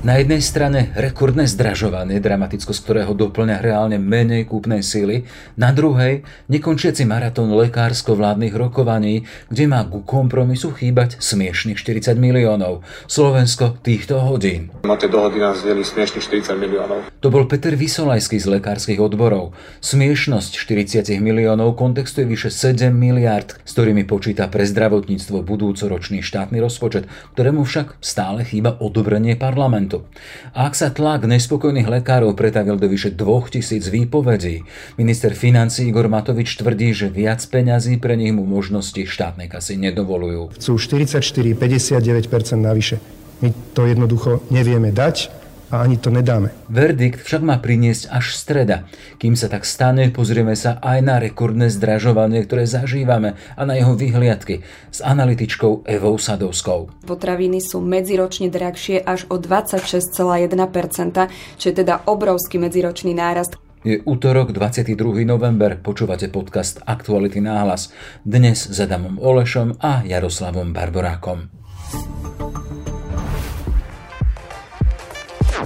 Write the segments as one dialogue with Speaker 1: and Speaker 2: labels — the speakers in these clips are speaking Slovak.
Speaker 1: Na jednej strane rekordné zdražovanie, z ktorého doplňa reálne menej kúpnej síly, na druhej nekončiaci maratón lekársko-vládnych rokovaní, kde má ku kompromisu chýbať smiešných 40 miliónov. Slovensko týchto hodín.
Speaker 2: Na tie dohody nás zdeli smiešných 40 miliónov.
Speaker 1: To bol Peter Vysolajský z lekárskych odborov. Smiešnosť 40 miliónov kontextuje vyše 7 miliard, s ktorými počíta pre zdravotníctvo budúcoročný štátny rozpočet, ktorému však stále chýba odobrenie parlamentu A ak sa tlak nespokojných lekárov pretavil do vyše 2000 výpovedí, minister financí Igor Matovič tvrdí, že viac peňazí pre nich mu možnosti štátnej kasy nedovolujú.
Speaker 3: Chcú 44-59% navyše. My to jednoducho nevieme dať a ani to nedáme.
Speaker 1: Verdikt však má priniesť až streda. Kým sa tak stane, pozrieme sa aj na rekordné zdražovanie, ktoré zažívame a na jeho vyhliadky s analytičkou Evou Sadovskou.
Speaker 4: Potraviny sú medziročne drahšie až o 26,1%, čo je teda obrovský medziročný nárast.
Speaker 1: Je útorok 22. november, počúvate podcast Aktuality náhlas. Dnes s Adamom Olešom a Jaroslavom Barborákom.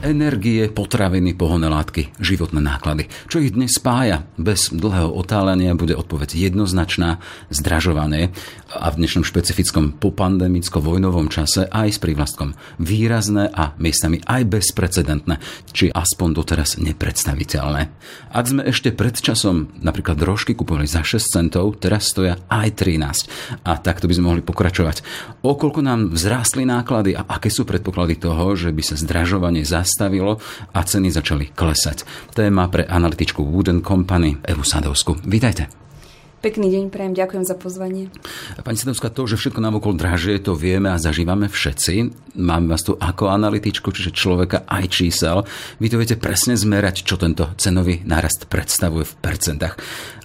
Speaker 1: Energie, potraviny, pohonné látky, životné náklady. Čo ich dnes spája? Bez dlhého otálenia bude odpoveď jednoznačná, zdražovanie a v dnešnom špecifickom popandemicko-vojnovom čase aj s prívlastkom výrazné a miestami aj bezprecedentné, či aspoň doteraz nepredstaviteľné. Ak sme ešte pred časom napríklad drožky kupovali za 6 centov, teraz stoja aj 13. A takto by sme mohli pokračovať. Okoľko nám vzrástli náklady a aké sú predpoklady toho, že by sa zdražovanie zas zastavilo a ceny začali klesať. Téma pre analytičku Wooden Company Evu Sadovsku. Vítajte.
Speaker 4: Pekný deň, prajem, ďakujem za pozvanie.
Speaker 1: Pani Sadovská, to, že všetko nám okolo dražie, to vieme a zažívame všetci. Máme vás tu ako analytičku, čiže človeka aj čísel. Vy to viete presne zmerať, čo tento cenový nárast predstavuje v percentách.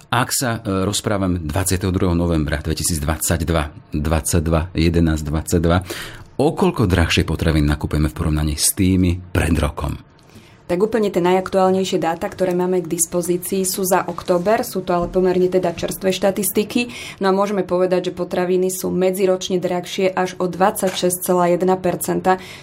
Speaker 1: Ak sa e, rozprávam 22. novembra 2022, 22, 11, 22, O koľko drahšie potraviny nakupujeme v porovnaní s tými pred rokom?
Speaker 4: Tak úplne tie najaktuálnejšie dáta, ktoré máme k dispozícii, sú za október, sú to ale pomerne teda čerstvé štatistiky. No a môžeme povedať, že potraviny sú medziročne drahšie až o 26,1%,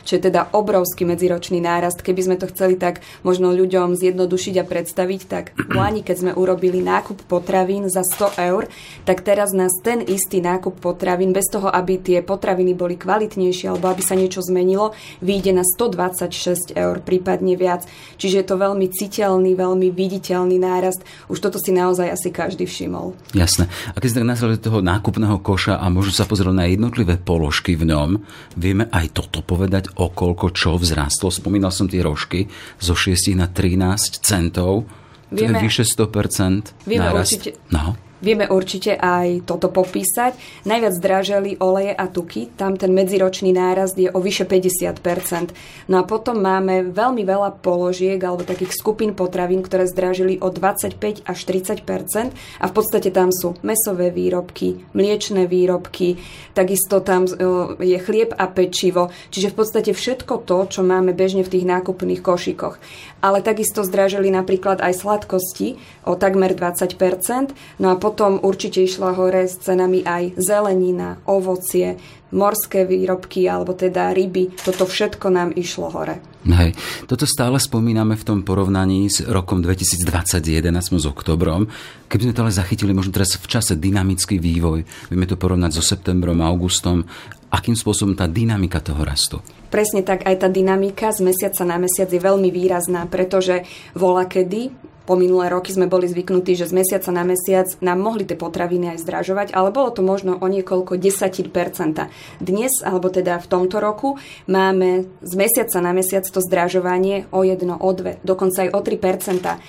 Speaker 4: čo je teda obrovský medziročný nárast. Keby sme to chceli tak možno ľuďom zjednodušiť a predstaviť, tak v Lani, keď sme urobili nákup potravín za 100 eur, tak teraz nás ten istý nákup potravín, bez toho, aby tie potraviny boli kvalitnejšie alebo aby sa niečo zmenilo, vyjde na 126 eur, prípadne viac. Čiže je to veľmi citeľný, veľmi viditeľný nárast. Už toto si naozaj asi každý všimol.
Speaker 1: Jasné. A keď ste nazvali toho nákupného koša a môžu sa pozrieť na jednotlivé položky v ňom, vieme aj toto povedať, o koľko čo vzrástlo. Spomínal som tie rožky zo 6 na 13 centov. Vieme, to je vyše 100%
Speaker 4: vieme
Speaker 1: nárast.
Speaker 4: Určite, no. Vieme určite aj toto popísať. Najviac zdraželi oleje a tuky, tam ten medziročný nárast je o vyše 50%. No a potom máme veľmi veľa položiek alebo takých skupín potravín, ktoré zdražili o 25 až 30% a v podstate tam sú mesové výrobky, mliečne výrobky, takisto tam e, je chlieb a pečivo, čiže v podstate všetko to, čo máme bežne v tých nákupných košíkoch. Ale takisto zdražili napríklad aj sladkosti o takmer 20%, no a potom potom určite išla hore s cenami aj zelenina, ovocie, morské výrobky alebo teda ryby. Toto všetko nám išlo hore.
Speaker 1: Hej, toto stále spomíname v tom porovnaní s rokom 2021, sme s oktobrom. Keby sme to ale zachytili možno teraz v čase dynamický vývoj, vieme to porovnať so septembrom, augustom, akým spôsobom tá dynamika toho rastu?
Speaker 4: Presne tak, aj tá dynamika z mesiaca na mesiac je veľmi výrazná, pretože vola kedy po minulé roky sme boli zvyknutí, že z mesiaca na mesiac nám mohli tie potraviny aj zdražovať, ale bolo to možno o niekoľko desatín percenta. Dnes, alebo teda v tomto roku, máme z mesiaca na mesiac to zdražovanie o jedno, o dve, dokonca aj o 3 percenta.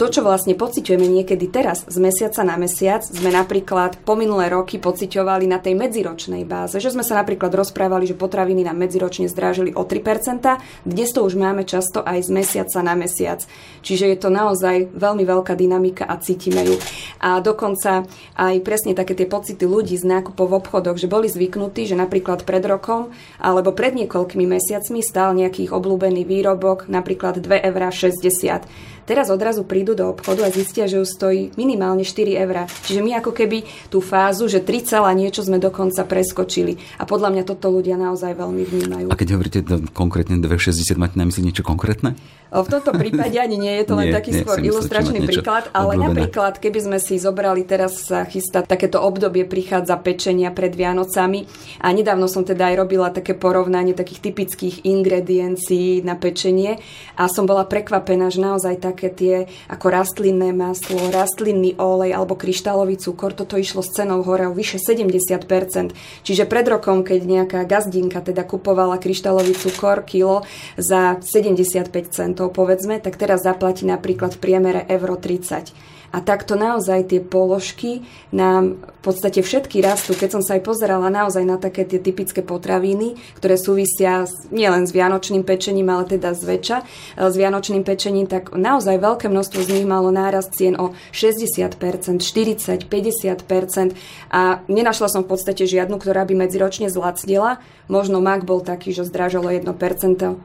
Speaker 4: To, čo vlastne pociťujeme niekedy teraz z mesiaca na mesiac, sme napríklad po minulé roky pociťovali na tej medziročnej báze, že sme sa napríklad rozprávali, že potraviny nám medziročne zdrážili o 3%, dnes to už máme často aj z mesiaca na mesiac. Čiže je to naozaj veľmi veľká dynamika a cítime ju. A dokonca aj presne také tie pocity ľudí z nákupov v obchodoch, že boli zvyknutí, že napríklad pred rokom alebo pred niekoľkými mesiacmi stál nejaký obľúbený výrobok napríklad 2,60 eur Teraz odrazu prídu do obchodu a zistia, že už stojí minimálne 4 eurá. Čiže my ako keby tú fázu, že 3 celá niečo sme dokonca preskočili. A podľa mňa toto ľudia naozaj veľmi vnímajú.
Speaker 1: A keď hovoríte to konkrétne 2,60, máte na mysli niečo konkrétne?
Speaker 4: V tomto prípade ani nie je to len nie, taký nie, skôr ilustračný príklad, ale obľúbené. napríklad, keby sme si zobrali, teraz sa chystá takéto obdobie, prichádza pečenia pred Vianocami a nedávno som teda aj robila také porovnanie takých typických ingrediencií na pečenie a som bola prekvapená, že naozaj také tie ako rastlinné maslo, rastlinný olej alebo kryštálový cukor, toto išlo s cenou hore o vyše 70%. Čiže pred rokom, keď nejaká gazdinka teda kupovala kryštálový cukor kilo za 75 centov povedzme, tak teraz zaplatí napríklad v priemere euro 30. A takto naozaj tie položky nám v podstate všetky rastú. Keď som sa aj pozerala naozaj na také tie typické potraviny, ktoré súvisia nielen s vianočným pečením, ale teda zväčša e, s vianočným pečením, tak naozaj veľké množstvo z nich malo nárast cien o 60%, 40, 50% a nenašla som v podstate žiadnu, ktorá by medziročne zlacnila. Možno mak bol taký, že zdražilo 1%,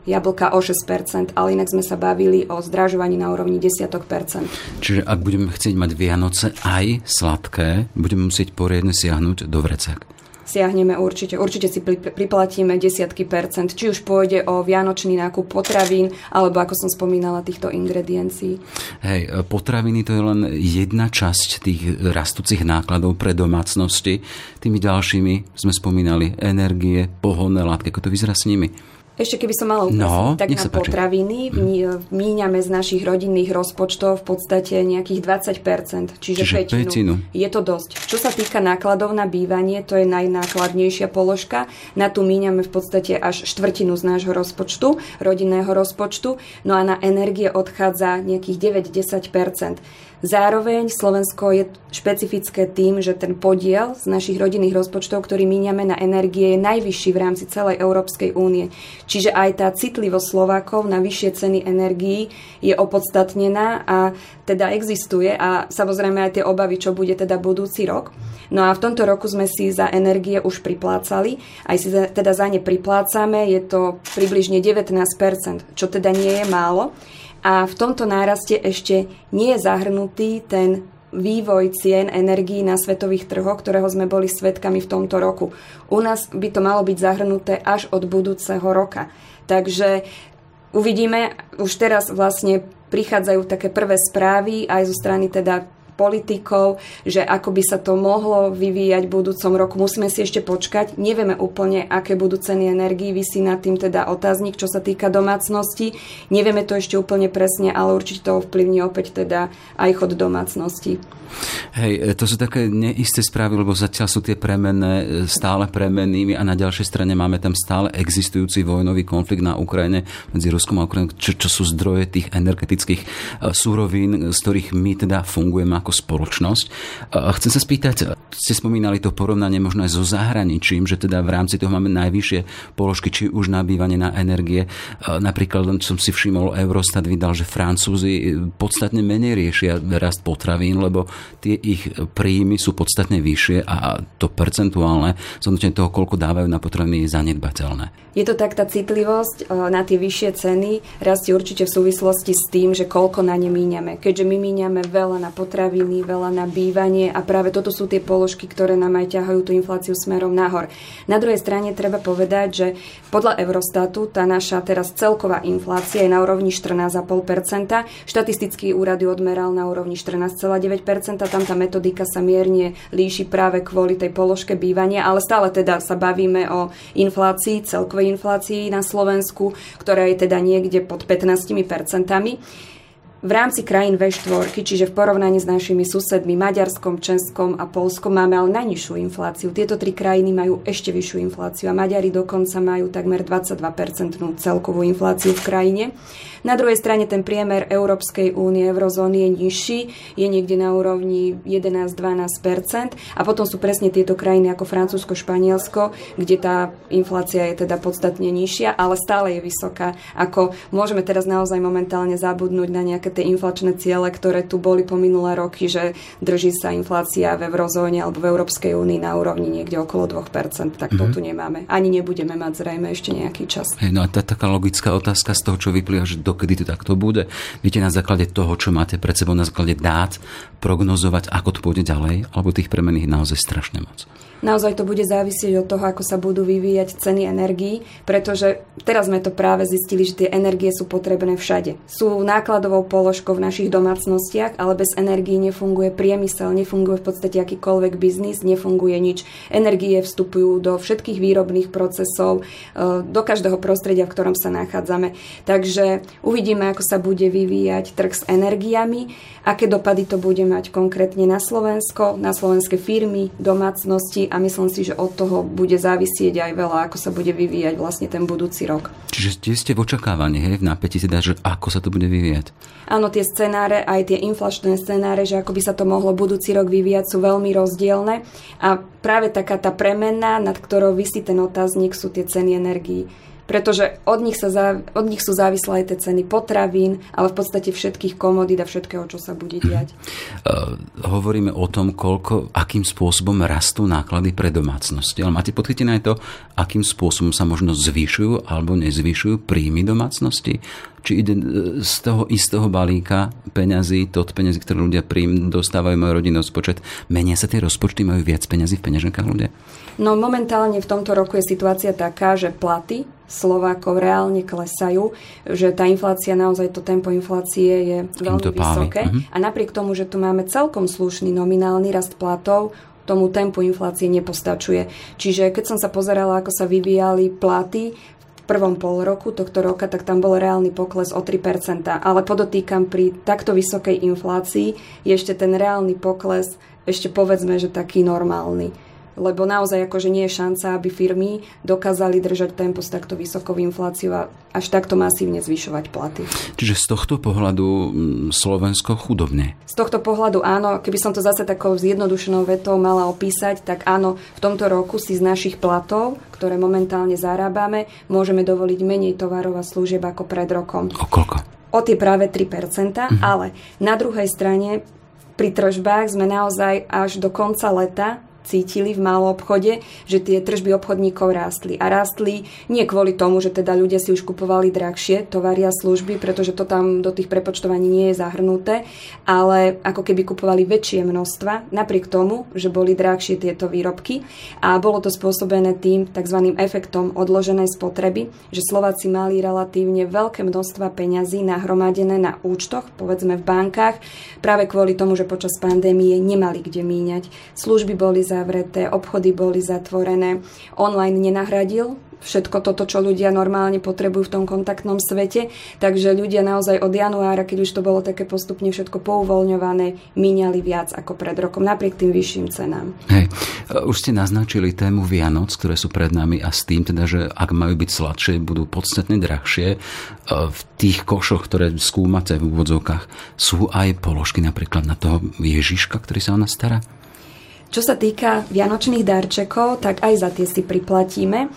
Speaker 4: jablka o 6%, ale inak sme sa bavili o zdražovaní na úrovni desiatok percent.
Speaker 1: Čiže ak budeme chcieť mať Vianoce aj sladké, budeme musieť poriadne siahnuť do vrecek
Speaker 4: siahneme určite. Určite si priplatíme desiatky percent, či už pôjde o vianočný nákup potravín, alebo ako som spomínala, týchto ingrediencií.
Speaker 1: Hej, potraviny to je len jedna časť tých rastúcich nákladov pre domácnosti. Tými ďalšími sme spomínali energie, pohonné látky. Ako to vyzerá s nimi?
Speaker 4: Ešte keby som mala
Speaker 1: no,
Speaker 4: tak na potraviny mm. míňame z našich rodinných rozpočtov v podstate nejakých 20%, čiže, čiže petinu. petinu. Je to dosť. Čo sa týka nákladov na bývanie, to je najnákladnejšia položka. Na tu míňame v podstate až štvrtinu z nášho rozpočtu, rodinného rozpočtu. No a na energie odchádza nejakých 9-10%. Zároveň Slovensko je špecifické tým, že ten podiel z našich rodinných rozpočtov, ktorý míňame na energie, je najvyšší v rámci celej Európskej únie. Čiže aj tá citlivosť Slovákov na vyššie ceny energií je opodstatnená a teda existuje a samozrejme aj tie obavy, čo bude teda budúci rok. No a v tomto roku sme si za energie už priplácali, aj si teda za ne priplácame, je to približne 19%, čo teda nie je málo. A v tomto náraste ešte nie je zahrnutý ten vývoj cien energií na svetových trhoch, ktorého sme boli svetkami v tomto roku. U nás by to malo byť zahrnuté až od budúceho roka. Takže uvidíme, už teraz vlastne prichádzajú také prvé správy aj zo strany teda politikov, že ako by sa to mohlo vyvíjať v budúcom roku. Musíme si ešte počkať. Nevieme úplne, aké budú ceny energii. Vysí nad tým teda otáznik, čo sa týka domácnosti. Nevieme to ešte úplne presne, ale určite to ovplyvní opäť teda aj chod domácnosti.
Speaker 1: Hej, e, to sú také neisté správy, lebo zatiaľ sú tie premenné stále premennými a na ďalšej strane máme tam stále existujúci vojnový konflikt na Ukrajine medzi Ruskom a Ukrajinou, čo, čo sú zdroje tých energetických e, súrovín, z ktorých my teda fungujeme ako spoločnosť. Chcem sa spýtať, ste spomínali to porovnanie možno aj so zahraničím, že teda v rámci toho máme najvyššie položky, či už nabývanie na energie. Napríklad som si všimol, Eurostat vydal, že Francúzi podstatne menej riešia rast potravín, lebo tie ich príjmy sú podstatne vyššie a to percentuálne zhodnotenie toho, koľko dávajú na potraviny, je zanedbateľné.
Speaker 4: Je to tak, tá citlivosť na tie vyššie ceny rastie určite v súvislosti s tým, že koľko na ne míňame. Keďže my míňame veľa na potraviny, veľa na bývanie a práve toto sú tie položky, ktoré nám aj ťahajú tú infláciu smerom nahor. Na druhej strane treba povedať, že podľa Eurostatu tá naša teraz celková inflácia je na úrovni 14,5%. Štatistický úrad ju odmeral na úrovni 14,9%. Tam tá metodika sa mierne líši práve kvôli tej položke bývania, ale stále teda sa bavíme o inflácii celkovej inflácii na Slovensku, ktorá je teda niekde pod 15 percentami. V rámci krajín V4, čiže v porovnaní s našimi susedmi Maďarskom, Českom a Polskom máme ale najnižšiu infláciu. Tieto tri krajiny majú ešte vyššiu infláciu a Maďari dokonca majú takmer 22% celkovú infláciu v krajine. Na druhej strane ten priemer Európskej únie, eurozóny je nižší, je niekde na úrovni 11-12%. A potom sú presne tieto krajiny ako Francúzsko, Španielsko, kde tá inflácia je teda podstatne nižšia, ale stále je vysoká. Ako môžeme teraz naozaj momentálne zabudnúť na nejaké tie inflačné ciele, ktoré tu boli po minulé roky, že drží sa inflácia v eurozóne alebo v Európskej únii na úrovni niekde okolo 2%. Tak to mm-hmm. tu nemáme. Ani nebudeme mať zrejme ešte nejaký čas.
Speaker 1: Hey, no a tá taká logická otázka z toho, čo vyplýva, že do dokedy to takto bude. Viete na základe toho, čo máte pred sebou, na základe dát, prognozovať, ako to pôjde ďalej, alebo tých premených naozaj strašne moc.
Speaker 4: Naozaj to bude závisieť od toho, ako sa budú vyvíjať ceny energií, pretože teraz sme to práve zistili, že tie energie sú potrebné všade. Sú nákladovou položkou v našich domácnostiach, ale bez energií nefunguje priemysel, nefunguje v podstate akýkoľvek biznis, nefunguje nič. Energie vstupujú do všetkých výrobných procesov, e, do každého prostredia, v ktorom sa nachádzame. Takže uvidíme, ako sa bude vyvíjať trh s energiami, aké dopady to bude mať konkrétne na Slovensko, na slovenské firmy, domácnosti a myslím si, že od toho bude závisieť aj veľa, ako sa bude vyvíjať vlastne ten budúci rok.
Speaker 1: Čiže ste v očakávaní, hej, v napätí teda, že ako sa to bude vyvíjať?
Speaker 4: Áno, tie scenáre, aj tie inflačné scenáre, že ako by sa to mohlo budúci rok vyvíjať, sú veľmi rozdielne a práve taká tá premenná, nad ktorou vysí ten otáznik, sú tie ceny energií pretože od nich, sa záv- od nich sú závislé aj tie ceny potravín, ale v podstate všetkých komodít a všetkého, čo sa bude diať.
Speaker 1: Uh, hovoríme o tom, koľko, akým spôsobom rastú náklady pre domácnosti, ale máte podchytené aj to, akým spôsobom sa možno zvyšujú alebo nezvyšujú príjmy domácnosti? Či ide e, z toho istého balíka peňazí, to od peňazí, ktoré ľudia príjm dostávajú, majú rodinný rozpočet, menia sa tie rozpočty, majú viac peňazí v peňaženkách ľudia?
Speaker 4: No momentálne v tomto roku je situácia taká, že platy Slovákov reálne klesajú, že tá inflácia, naozaj to tempo inflácie je veľmi vysoké. Uh-huh. A napriek tomu, že tu máme celkom slušný nominálny rast platov, tomu tempu inflácie nepostačuje. Čiže keď som sa pozerala, ako sa vyvíjali platy v prvom pol roku tohto roka, tak tam bol reálny pokles o 3%. Ale podotýkam, pri takto vysokej inflácii je ešte ten reálny pokles ešte povedzme, že taký normálny lebo naozaj akože nie je šanca, aby firmy dokázali držať tempo s takto vysokou infláciou a až takto masívne zvyšovať platy.
Speaker 1: Čiže z tohto pohľadu mm, Slovensko chudobne?
Speaker 4: Z tohto pohľadu áno, keby som to zase takou zjednodušenou vetou mala opísať, tak áno, v tomto roku si z našich platov, ktoré momentálne zarábame, môžeme dovoliť menej tovarov a služieb ako pred rokom.
Speaker 1: O koľko?
Speaker 4: O tie práve 3%, mhm. ale na druhej strane pri tržbách sme naozaj až do konca leta cítili v malom obchode, že tie tržby obchodníkov rástli. A rástli nie kvôli tomu, že teda ľudia si už kupovali drahšie tovary a služby, pretože to tam do tých prepočtovaní nie je zahrnuté, ale ako keby kupovali väčšie množstva, napriek tomu, že boli drahšie tieto výrobky. A bolo to spôsobené tým tzv. efektom odloženej spotreby, že Slováci mali relatívne veľké množstva peňazí nahromadené na účtoch, povedzme v bankách, práve kvôli tomu, že počas pandémie nemali kde míňať. Služby boli za zavreté, obchody boli zatvorené, online nenahradil všetko toto, čo ľudia normálne potrebujú v tom kontaktnom svete. Takže ľudia naozaj od januára, keď už to bolo také postupne všetko pouvoľňované, míňali viac ako pred rokom, napriek tým vyšším cenám.
Speaker 1: Hej, už ste naznačili tému Vianoc, ktoré sú pred nami a s tým teda, že ak majú byť sladšie, budú podstatne drahšie. E, v tých košoch, ktoré skúmate v úvodzovkách, sú aj položky napríklad na toho Ježiška, ktorý sa o nás stará?
Speaker 4: Čo sa týka vianočných darčekov, tak aj za tie si priplatíme.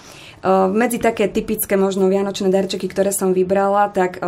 Speaker 4: Medzi také typické možno vianočné darčeky, ktoré som vybrala, tak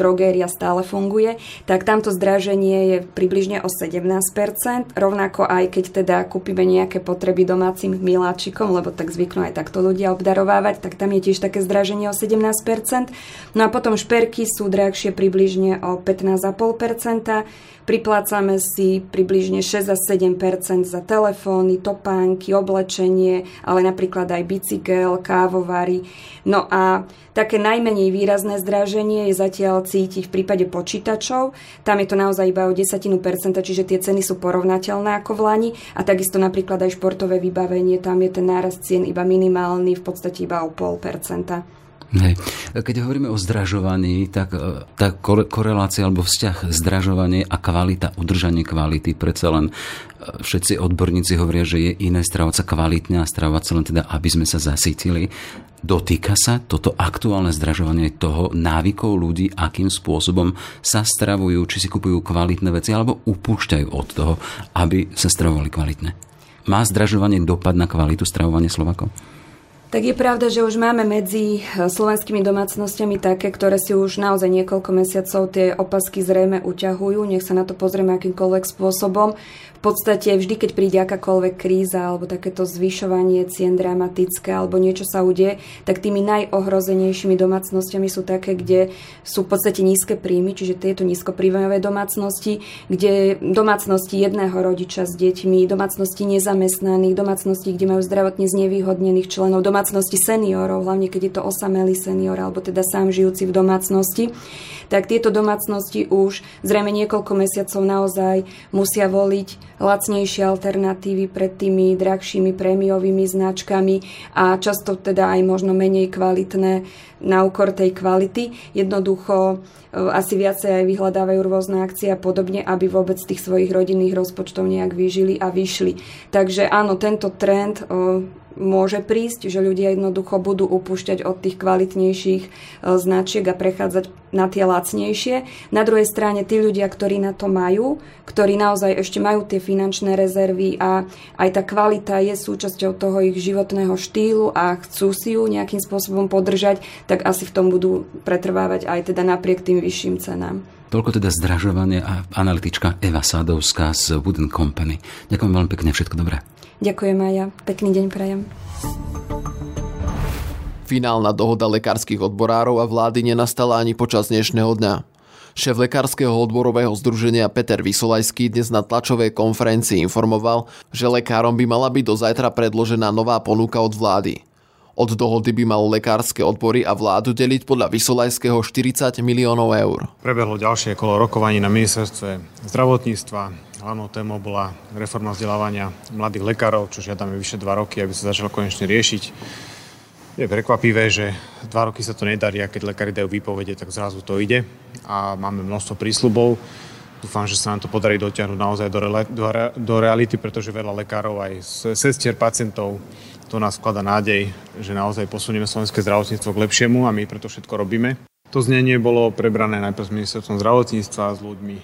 Speaker 4: drogéria stále funguje, tak tamto zdraženie je približne o 17%, rovnako aj keď teda kúpime nejaké potreby domácim miláčikom, lebo tak zvyknú aj takto ľudia obdarovávať, tak tam je tiež také zdraženie o 17%. No a potom šperky sú drahšie približne o 15,5%, Priplácame si približne 6 až 7 za telefóny, topánky, oblečenie, ale napríklad aj bicykel, kávovary. No a také najmenej výrazné zdraženie je zatiaľ cítiť v prípade počítačov. Tam je to naozaj iba o desatinu percenta, čiže tie ceny sú porovnateľné ako v Lani. A takisto napríklad aj športové vybavenie, tam je ten nárast cien iba minimálny, v podstate iba o pol percenta.
Speaker 1: Hej. Keď hovoríme o zdražovaní, tak e, tá korelácia alebo vzťah zdražovanie a kvalita, udržanie kvality, predsa len e, všetci odborníci hovoria, že je iné stravovať sa kvalitne a stravovať sa len teda, aby sme sa zasítili. Dotýka sa toto aktuálne zdražovanie toho návykov ľudí, akým spôsobom sa stravujú, či si kupujú kvalitné veci, alebo upúšťajú od toho, aby sa stravovali kvalitne. Má zdražovanie dopad na kvalitu stravovania Slovakov?
Speaker 4: Tak je pravda, že už máme medzi eh, slovenskými domácnostiami také, ktoré si už naozaj niekoľko mesiacov tie opasky zrejme uťahujú. Nech sa na to pozrieme akýmkoľvek spôsobom podstate vždy, keď príde akákoľvek kríza alebo takéto zvyšovanie cien dramatické alebo niečo sa udeje, tak tými najohrozenejšími domácnostiami sú také, kde sú v podstate nízke príjmy, čiže tieto nízkopríjmové domácnosti, kde domácnosti jedného rodiča s deťmi, domácnosti nezamestnaných, domácnosti, kde majú zdravotne znevýhodnených členov, domácnosti seniorov, hlavne keď je to osamelý senior alebo teda sám žijúci v domácnosti, tak tieto domácnosti už zrejme niekoľko mesiacov naozaj musia voliť lacnejšie alternatívy pred tými drahšími prémiovými značkami a často teda aj možno menej kvalitné na úkor tej kvality. Jednoducho e, asi viacej aj vyhľadávajú rôzne akcie a podobne, aby vôbec tých svojich rodinných rozpočtov nejak vyžili a vyšli. Takže áno, tento trend e, môže prísť, že ľudia jednoducho budú upúšťať od tých kvalitnejších e, značiek a prechádzať na tie lacnejšie. Na druhej strane tí ľudia, ktorí na to majú, ktorí naozaj ešte majú tie finančné rezervy a aj tá kvalita je súčasťou toho ich životného štýlu a chcú si ju nejakým spôsobom podržať, tak asi v tom budú pretrvávať aj teda napriek tým vyšším cenám.
Speaker 1: Toľko teda zdražovanie a analytička Eva Sádovská z Wooden Company. Ďakujem veľmi pekne, všetko dobré.
Speaker 4: Ďakujem aj ja. Pekný deň prajem.
Speaker 5: Finálna dohoda lekárskych odborárov a vlády nenastala ani počas dnešného dňa. Šéf lekárskeho odborového združenia Peter Vysolajský dnes na tlačovej konferencii informoval, že lekárom by mala byť do zajtra predložená nová ponuka od vlády. Od dohody by malo lekárske odbory a vládu deliť podľa Vysolajského 40 miliónov eur.
Speaker 2: Prebehlo ďalšie kolo rokovaní na ministerstve zdravotníctva, Hlavnou témou bola reforma vzdelávania mladých lekárov, čo žiadame vyše dva roky, aby sa začalo konečne riešiť. Je prekvapivé, že dva roky sa to nedarí a keď lekári dajú výpovede, tak zrazu to ide a máme množstvo prísľubov. Dúfam, že sa nám to podarí dotiahnuť naozaj do, re, do, do reality, pretože veľa lekárov aj sestier pacientov to nás vklada nádej, že naozaj posunieme slovenské zdravotníctvo k lepšiemu a my preto všetko robíme. To znenie bolo prebrané najprv s ministerstvom zdravotníctva, s ľuďmi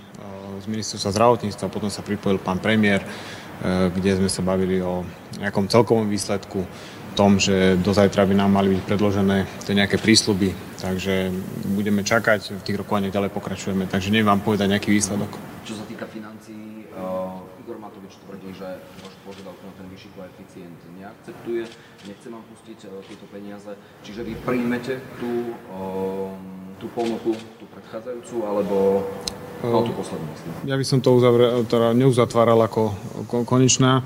Speaker 2: z ministerstva zdravotníctva, potom sa pripojil pán premiér, e, kde sme sa bavili o nejakom celkovom výsledku, tom, že do zajtra by nám mali byť predložené tie nejaké prísľuby, takže budeme čakať, v tých rokovaniach ďalej pokračujeme, takže neviem vám povedať nejaký výsledok.
Speaker 1: Čo sa týka financií, uh, Igor Matovič tvrdí, že vašu požiadavku na ten vyšší koeficient neakceptuje, nechce vám pustiť uh, tieto peniaze, čiže vy príjmete tú, uh, tú ponuku, tú predchádzajúcu, alebo
Speaker 2: ja by som to uzavre, teda neuzatváral ako konečná e,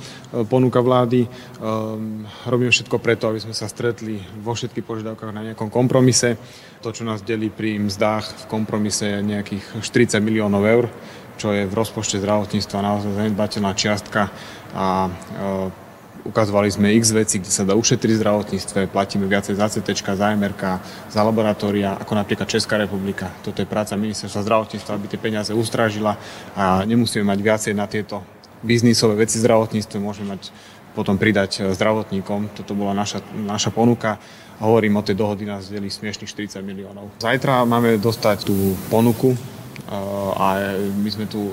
Speaker 2: ponuka vlády. Um, robíme všetko preto, aby sme sa stretli vo všetkých požiadavkách na nejakom kompromise. To, čo nás delí pri mzdách v kompromise je nejakých 40 miliónov eur, čo je v rozpočte zdravotníctva naozaj zanedbateľná čiastka a e, Ukazovali sme x veci, kde sa dá ušetriť v zdravotníctve, platíme viacej za CT, za MRK, za laboratória, ako napríklad Česká republika. Toto je práca ministerstva zdravotníctva, aby tie peniaze ustrážila a nemusíme mať viacej na tieto biznisové veci zdravotníctve, môžeme mať potom pridať zdravotníkom. Toto bola naša, naša ponuka. Hovorím o tej dohody, nás delí smiešných 40 miliónov. Zajtra máme dostať tú ponuku a my sme tu um,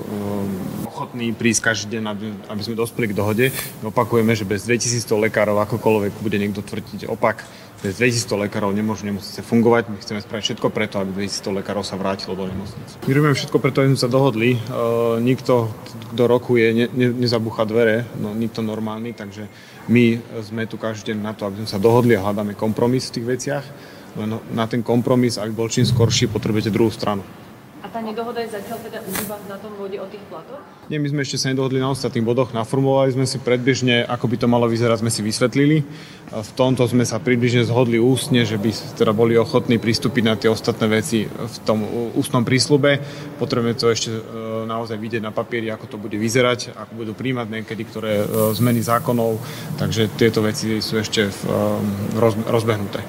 Speaker 2: ochotní prísť každý deň, aby sme dospeli k dohode. My opakujeme, že bez 2100 lekárov akokoľvek bude niekto tvrdiť opak, bez 2100 lekárov nemôžu nemocnice fungovať. My chceme spraviť všetko preto, aby 2100 lekárov sa vrátilo do nemocnic. My robíme všetko preto, aby sme sa dohodli. Uh, nikto, kto rokuje, ne, ne, nezabúcha dvere, no nikto normálny, takže my sme tu každý deň na to, aby sme sa dohodli a hľadáme kompromis v tých veciach. Len na ten kompromis, aby bol čím skorší, potrebujete druhú stranu
Speaker 6: tá nedohoda je zatiaľ teda iba na tom vode o tých platoch?
Speaker 2: Nie, my sme ešte sa nedohodli na ostatných bodoch. Naformulovali sme si predbežne, ako by to malo vyzerať, sme si vysvetlili. V tomto sme sa približne zhodli ústne, že by teda boli ochotní pristúpiť na tie ostatné veci v tom ústnom prísľube. Potrebujeme to ešte e, naozaj vidieť na papieri, ako to bude vyzerať, ako budú príjmať niekedy ktoré e, zmeny zákonov. Takže tieto veci sú ešte e, rozbehnuté.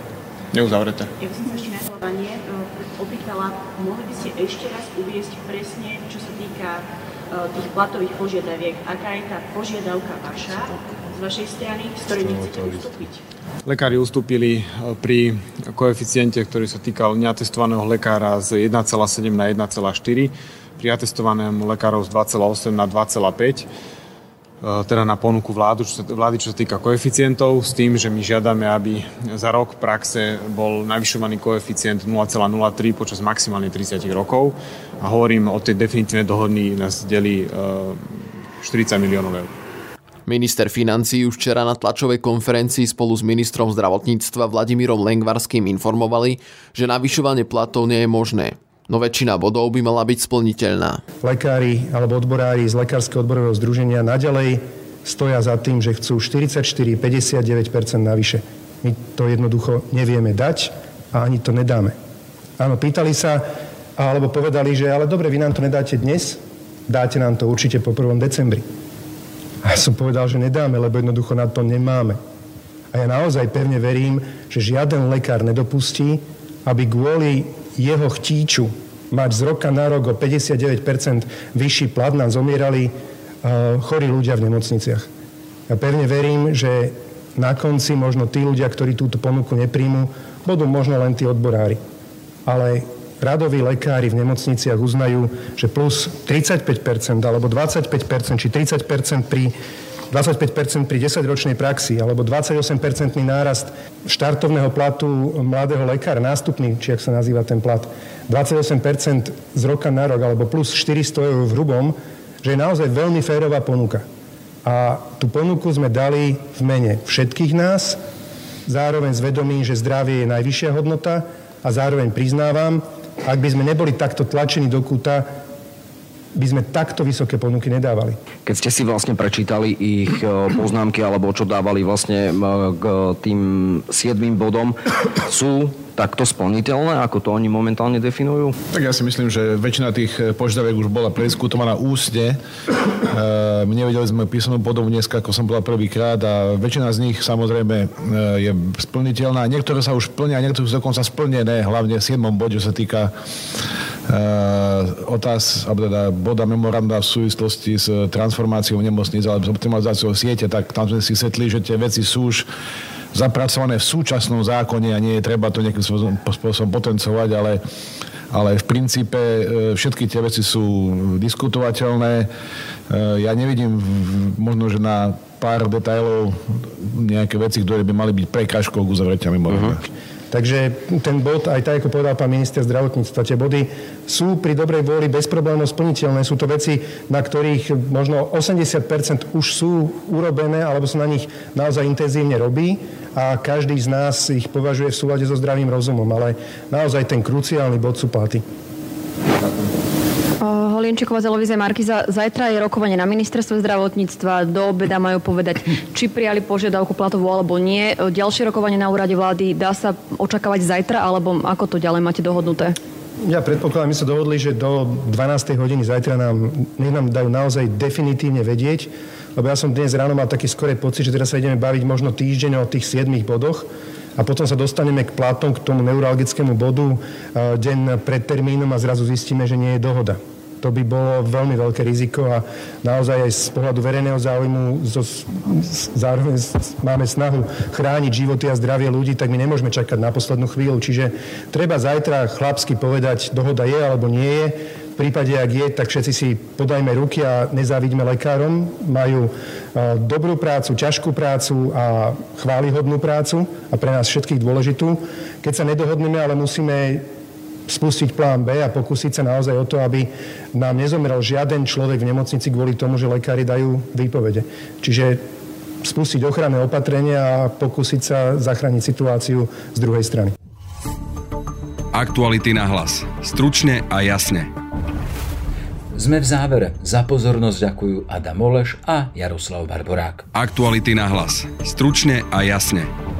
Speaker 2: neuzavreté.
Speaker 6: Ja by som sa ešte na hľadanie opýtala, mohli by ste ešte raz uviesť presne, čo sa týka tých platových požiadaviek, aká je tá požiadavka vaša z vašej strany, z ktorej nechcete ustúpiť?
Speaker 2: Lekári ustúpili pri koeficiente, ktorý sa týkal neatestovaného lekára z 1,7 na 1,4, pri atestovanému lekárov z 2,8 na 2,5 Eh, teda na ponuku vládu, čo sa, vlády, čo sa týka koeficientov, s tým, že my žiadame, aby za rok praxe bol navyšovaný koeficient 0,03 počas maximálne 30 rokov. A hovorím o tej definitívnej dohodni nás delí 40 eh, miliónov eur.
Speaker 5: Minister financí už včera na tlačovej konferencii spolu s ministrom zdravotníctva Vladimírom Lengvarským informovali, že navyšovanie platov nie je možné no väčšina bodov by mala byť splniteľná.
Speaker 3: Lekári alebo odborári z Lekárskeho odborového združenia naďalej stoja za tým, že chcú 44-59% navyše. My to jednoducho nevieme dať a ani to nedáme. Áno, pýtali sa, alebo povedali, že ale dobre, vy nám to nedáte dnes, dáte nám to určite po 1. decembri. A ja som povedal, že nedáme, lebo jednoducho na to nemáme. A ja naozaj pevne verím, že žiaden lekár nedopustí, aby kvôli jeho chtíču mať z roka na rok o 59% vyšší plat, nám zomierali uh, chorí ľudia v nemocniciach. Ja pevne verím, že na konci možno tí ľudia, ktorí túto ponuku nepríjmu, budú možno len tí odborári. Ale radoví lekári v nemocniciach uznajú, že plus 35% alebo 25% či 30% pri 25% pri 10-ročnej praxi alebo 28-percentný nárast štartovného platu mladého lekára, nástupný, či ak sa nazýva ten plat, 28% z roka na rok alebo plus 400 eur v hrubom, že je naozaj veľmi férová ponuka. A tú ponuku sme dali v mene všetkých nás, zároveň s vedomím, že zdravie je najvyššia hodnota a zároveň priznávam, ak by sme neboli takto tlačení do kúta, by sme takto vysoké ponuky nedávali.
Speaker 7: Keď ste si vlastne prečítali ich e, poznámky alebo čo dávali vlastne k tým siedmým bodom, sú takto splniteľné, ako to oni momentálne definujú?
Speaker 8: Tak ja si myslím, že väčšina tých e, požiadaviek už bola prediskutovaná ústne. E, my nevedeli sme písomnú podobu dneska, ako som bola prvýkrát a väčšina z nich samozrejme je splniteľná. Niektoré sa už plnia, niektoré sú dokonca splnené, hlavne v 7. bode, čo sa týka otáz, alebo teda boda memoranda v súvislosti s transformáciou nemocnic alebo s optimalizáciou siete, tak tam sme si setli, že tie veci sú už zapracované v súčasnom zákone a nie je treba to nejakým spôsobom potencovať, ale, ale v princípe e, všetky tie veci sú diskutovateľné. Ja nevidím možno, že na pár detajlov nejaké veci, ktoré by mali byť prekážkou k uzavretia. Uh-huh.
Speaker 3: Takže ten bod, aj tak, ako povedal pán minister zdravotníctva, tie body sú pri dobrej vôli bez problémov splniteľné. Sú to veci, na ktorých možno 80% už sú urobené, alebo sa na nich naozaj intenzívne robí a každý z nás ich považuje v súlade so zdravým rozumom. Ale naozaj ten kruciálny bod sú platy.
Speaker 9: Holienčíková z televízie Markiza. Zajtra je rokovanie na ministerstve zdravotníctva. Do obeda majú povedať, či prijali požiadavku platovú alebo nie. Ďalšie rokovanie na úrade vlády dá sa očakávať zajtra, alebo ako to ďalej máte dohodnuté?
Speaker 3: Ja predpokladám, my sa dohodli, že do 12. hodiny zajtra nám, nech nám dajú naozaj definitívne vedieť, lebo ja som dnes ráno mal taký skorý pocit, že teraz sa ideme baviť možno týždeň o tých 7 bodoch a potom sa dostaneme k platom, k tomu neuralgickému bodu deň pred termínom a zrazu zistíme, že nie je dohoda. To by bolo veľmi veľké riziko a naozaj aj z pohľadu verejného záujmu zo, zároveň máme snahu chrániť životy a zdravie ľudí, tak my nemôžeme čakať na poslednú chvíľu. Čiže treba zajtra chlapsky povedať, dohoda je alebo nie je. V prípade, ak je, tak všetci si podajme ruky a nezávidíme lekárom. Majú dobrú prácu, ťažkú prácu a chválihodnú prácu a pre nás všetkých dôležitú. Keď sa nedohodneme, ale musíme spustiť plán B a pokúsiť sa naozaj o to, aby nám nezomrel žiaden človek v nemocnici kvôli tomu, že lekári dajú výpovede. Čiže spustiť ochranné opatrenia a pokúsiť sa zachrániť situáciu z druhej strany.
Speaker 10: Aktuality na hlas. Stručne a jasne.
Speaker 1: Sme v závere. Za pozornosť ďakujú Adam Oleš a Jaroslav Barborák.
Speaker 10: Aktuality na hlas. Stručne a jasne.